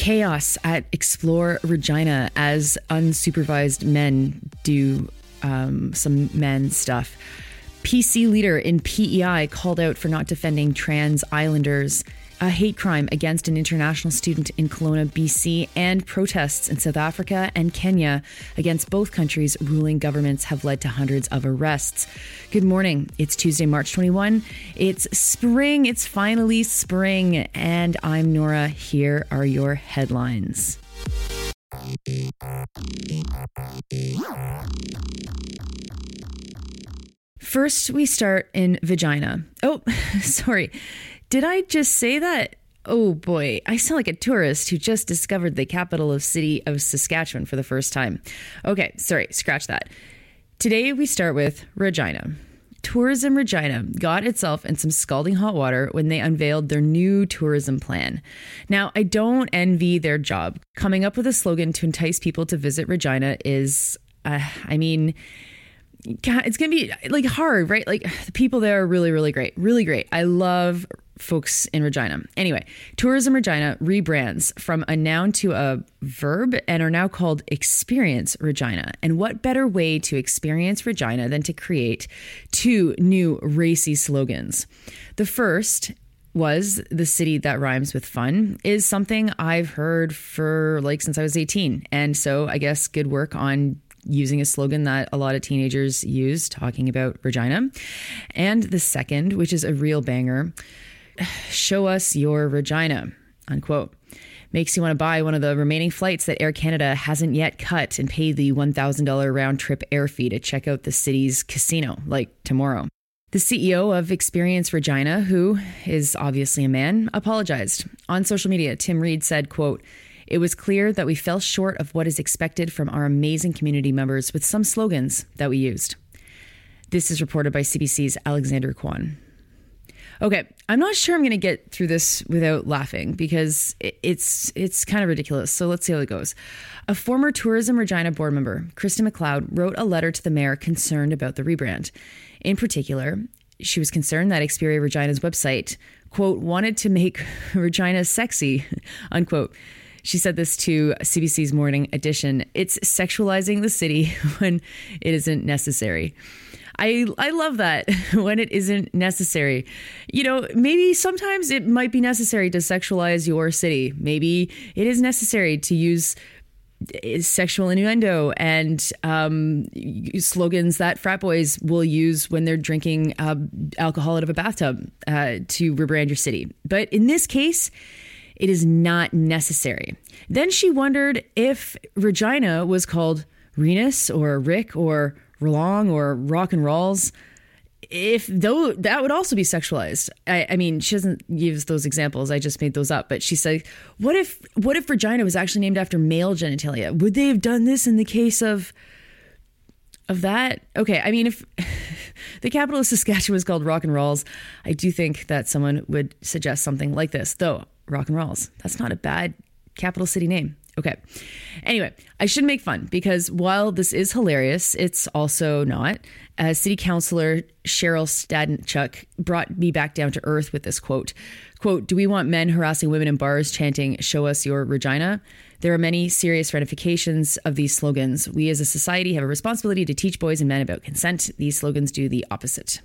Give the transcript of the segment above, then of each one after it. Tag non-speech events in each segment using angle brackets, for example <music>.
chaos at Explore Regina as unsupervised men do um, some men stuff. PC leader in PEI called out for not defending trans islanders a hate crime against an international student in Kelowna, BC, and protests in South Africa and Kenya against both countries' ruling governments have led to hundreds of arrests. Good morning. It's Tuesday, March 21. It's spring. It's finally spring. And I'm Nora. Here are your headlines. First, we start in vagina. Oh, <laughs> sorry. Did I just say that? Oh boy, I sound like a tourist who just discovered the capital of city of Saskatchewan for the first time. Okay, sorry, scratch that. Today we start with Regina. Tourism Regina got itself in some scalding hot water when they unveiled their new tourism plan. Now, I don't envy their job. Coming up with a slogan to entice people to visit Regina is, uh, I mean, it's gonna be like hard, right? Like the people there are really, really great, really great. I love folks in Regina. Anyway, Tourism Regina rebrands from a noun to a verb and are now called Experience Regina. And what better way to experience Regina than to create two new racy slogans? The first was the city that rhymes with fun is something I've heard for like since I was 18. And so I guess good work on using a slogan that a lot of teenagers use talking about Regina. And the second, which is a real banger, show us your Regina, unquote. Makes you want to buy one of the remaining flights that Air Canada hasn't yet cut and pay the $1,000 round trip air fee to check out the city's casino, like tomorrow. The CEO of Experience Regina, who is obviously a man, apologized. On social media, Tim Reid said, quote, it was clear that we fell short of what is expected from our amazing community members with some slogans that we used. This is reported by CBC's Alexander Quon. Okay, I'm not sure I'm going to get through this without laughing because it's it's kind of ridiculous. So let's see how it goes. A former Tourism Regina board member, Kristen McLeod, wrote a letter to the mayor concerned about the rebrand. In particular, she was concerned that Experience Regina's website, quote, wanted to make <laughs> Regina sexy, <laughs> unquote. She said this to CBC's Morning Edition. It's sexualizing the city <laughs> when it isn't necessary. I I love that <laughs> when it isn't necessary. You know, maybe sometimes it might be necessary to sexualize your city. Maybe it is necessary to use eh, sexual innuendo and um, slogans that frat boys will use when they're drinking uh, alcohol out of a bathtub uh, to rebrand your city. But in this case, it is not necessary. Then she wondered if Regina was called Renus or Rick or Rolong or rock and rolls, if though that would also be sexualized. I, I, mean, she doesn't use those examples. I just made those up. But she said, "What if what if vagina was actually named after male genitalia? Would they have done this in the case of of that?" Okay, I mean, if <laughs> the capital of Saskatchewan was called Rock and Rolls, I do think that someone would suggest something like this. Though Rock and Rolls, that's not a bad capital city name. Okay. Anyway, I should make fun because while this is hilarious, it's also not. Uh, City Councilor Cheryl Stadnichuk brought me back down to earth with this quote. Quote, do we want men harassing women in bars chanting, show us your Regina? There are many serious ramifications of these slogans. We as a society have a responsibility to teach boys and men about consent. These slogans do the opposite.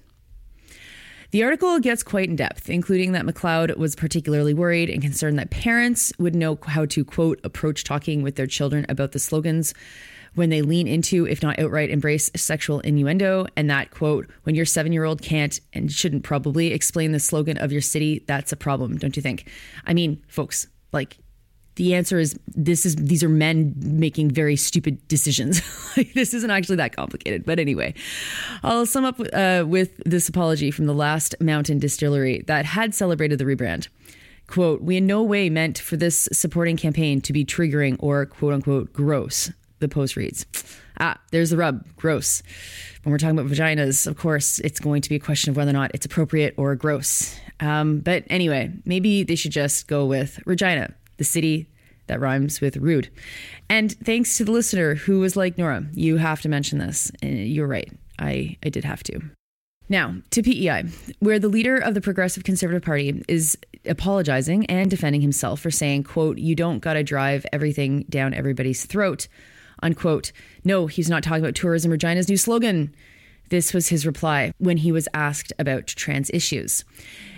The article gets quite in depth, including that McLeod was particularly worried and concerned that parents would know how to, quote, approach talking with their children about the slogans when they lean into, if not outright embrace sexual innuendo, and that, quote, when your seven year old can't and shouldn't probably explain the slogan of your city, that's a problem, don't you think? I mean, folks, like, the answer is this is these are men making very stupid decisions. <laughs> like this isn't actually that complicated. But anyway, I'll sum up uh, with this apology from the last mountain distillery that had celebrated the rebrand. Quote, we in no way meant for this supporting campaign to be triggering or quote unquote gross, the post reads. Ah, there's the rub. Gross. When we're talking about vaginas, of course, it's going to be a question of whether or not it's appropriate or gross. Um, but anyway, maybe they should just go with Regina the city That rhymes with rude. And thanks to the listener who was like, Nora, you have to mention this. And you're right. I, I did have to. Now, to PEI, where the leader of the Progressive Conservative Party is apologizing and defending himself for saying, quote, you don't got to drive everything down everybody's throat, unquote. No, he's not talking about Tourism Regina's new slogan. This was his reply when he was asked about trans issues.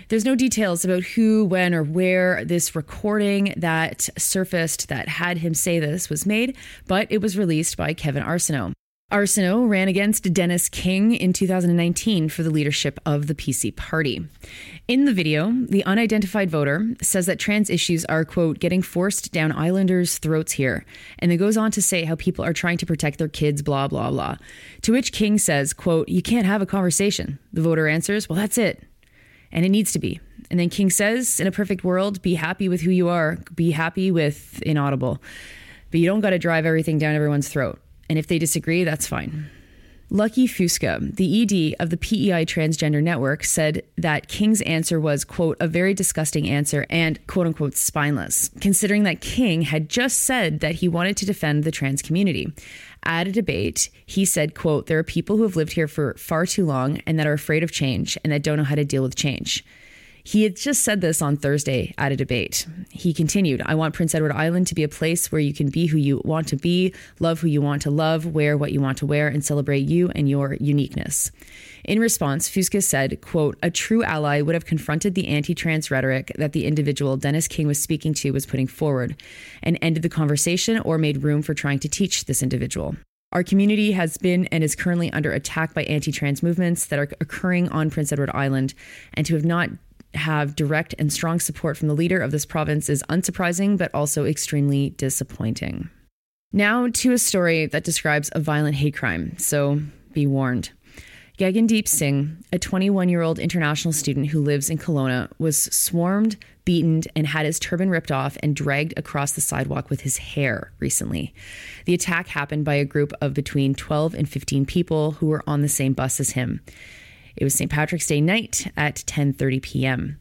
There's no details about who, when, or where this recording that surfaced that had him say this was made, but it was released by Kevin Arsenault. Arsenault ran against Dennis King in 2019 for the leadership of the PC party. In the video, the unidentified voter says that trans issues are, quote, getting forced down islanders' throats here. And then goes on to say how people are trying to protect their kids, blah, blah, blah. To which King says, quote, you can't have a conversation. The voter answers, well, that's it. And it needs to be. And then King says, in a perfect world, be happy with who you are, be happy with inaudible. But you don't got to drive everything down everyone's throat. And if they disagree, that's fine. Lucky Fusca, the ED of the PEI Transgender Network, said that King's answer was, quote, a very disgusting answer and, quote unquote, spineless, considering that King had just said that he wanted to defend the trans community. At a debate, he said, quote, there are people who have lived here for far too long and that are afraid of change and that don't know how to deal with change. He had just said this on Thursday at a debate. He continued, I want Prince Edward Island to be a place where you can be who you want to be, love who you want to love, wear what you want to wear, and celebrate you and your uniqueness. In response, Fusca said, quote, a true ally would have confronted the anti-trans rhetoric that the individual Dennis King was speaking to was putting forward and ended the conversation or made room for trying to teach this individual. Our community has been and is currently under attack by anti trans movements that are occurring on Prince Edward Island, and to have not have direct and strong support from the leader of this province is unsurprising, but also extremely disappointing. Now to a story that describes a violent hate crime, so be warned. Gagandeep Singh, a 21 year old international student who lives in Kelowna, was swarmed, beaten, and had his turban ripped off and dragged across the sidewalk with his hair recently. The attack happened by a group of between 12 and 15 people who were on the same bus as him. It was St. Patrick's Day night at 10:30 p.m.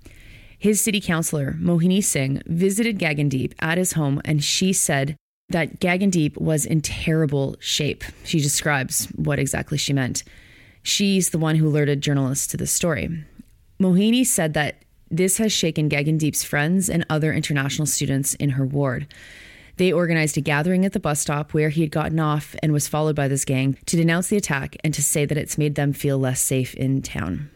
His city councillor, Mohini Singh, visited Gagandeep at his home and she said that Gagandeep was in terrible shape. She describes what exactly she meant. She's the one who alerted journalists to this story. Mohini said that this has shaken Gagandeep's friends and other international students in her ward. They organized a gathering at the bus stop where he had gotten off and was followed by this gang to denounce the attack and to say that it's made them feel less safe in town.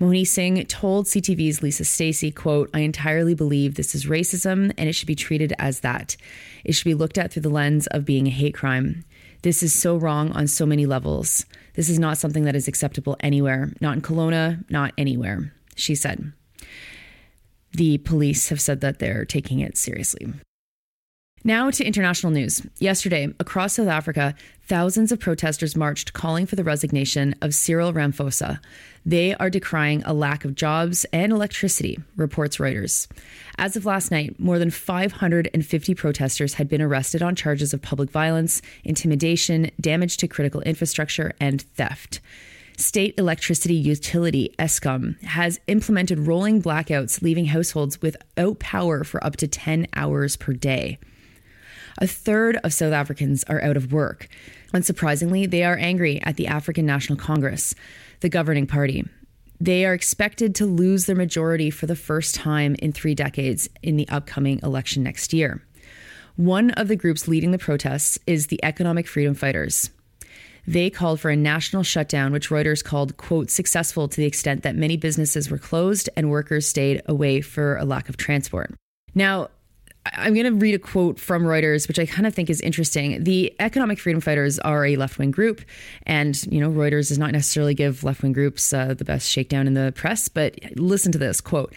Mohini Singh told CTV's Lisa Stacey, quote, I entirely believe this is racism and it should be treated as that. It should be looked at through the lens of being a hate crime. This is so wrong on so many levels. This is not something that is acceptable anywhere, not in Kelowna, not anywhere, she said. The police have said that they're taking it seriously. Now to international news. Yesterday, across South Africa, thousands of protesters marched calling for the resignation of Cyril Ramaphosa. They are decrying a lack of jobs and electricity, reports Reuters. As of last night, more than 550 protesters had been arrested on charges of public violence, intimidation, damage to critical infrastructure, and theft. State Electricity Utility, Eskom, has implemented rolling blackouts, leaving households without power for up to 10 hours per day. A third of South Africans are out of work. Unsurprisingly, they are angry at the African National Congress, the governing party. They are expected to lose their majority for the first time in three decades in the upcoming election next year. One of the groups leading the protests is the Economic Freedom Fighters. They called for a national shutdown, which Reuters called, quote, successful to the extent that many businesses were closed and workers stayed away for a lack of transport. Now, I'm going to read a quote from Reuters, which I kind of think is interesting. The Economic Freedom Fighters are a left wing group, and you know Reuters does not necessarily give left wing groups uh, the best shakedown in the press. But listen to this quote: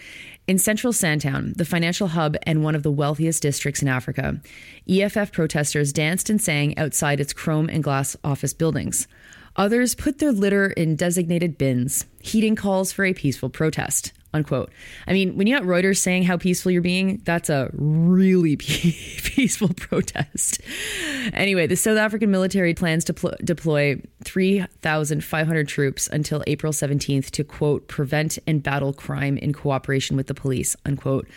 in central Sandton, the financial hub and one of the wealthiest districts in Africa, EFF protesters danced and sang outside its chrome and glass office buildings. Others put their litter in designated bins, heeding calls for a peaceful protest unquote. I mean, when you got Reuters saying how peaceful you're being, that's a really <laughs> peaceful protest. Anyway, the South African military plans to pl- deploy 3,500 troops until April 17th to, quote, prevent and battle crime in cooperation with the police, unquote,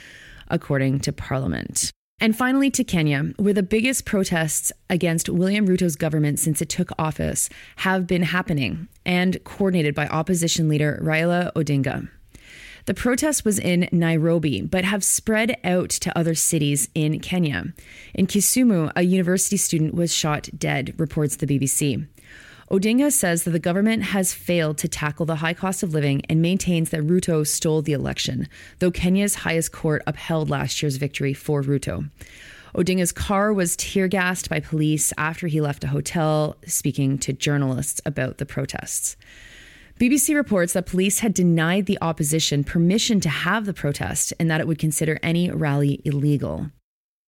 according to Parliament. And finally, to Kenya, where the biggest protests against William Ruto's government since it took office have been happening and coordinated by opposition leader Raila Odinga. The protest was in Nairobi, but have spread out to other cities in Kenya. In Kisumu, a university student was shot dead, reports the BBC. Odinga says that the government has failed to tackle the high cost of living and maintains that Ruto stole the election, though Kenya's highest court upheld last year's victory for Ruto. Odinga's car was tear gassed by police after he left a hotel, speaking to journalists about the protests. BBC reports that police had denied the opposition permission to have the protest and that it would consider any rally illegal.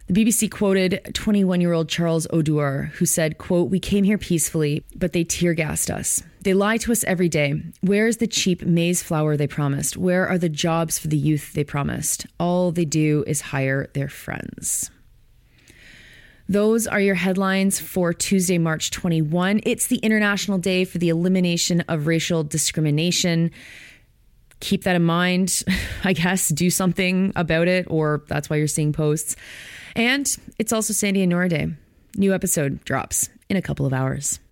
The BBC quoted 21-year-old Charles Oduor, who said, quote, We came here peacefully, but they tear gassed us. They lie to us every day. Where is the cheap maize flour they promised? Where are the jobs for the youth they promised? All they do is hire their friends. Those are your headlines for Tuesday, March 21. It's the International Day for the Elimination of Racial Discrimination. Keep that in mind. <laughs> I guess do something about it, or that's why you're seeing posts. And it's also Sandy and Nora Day. New episode drops in a couple of hours.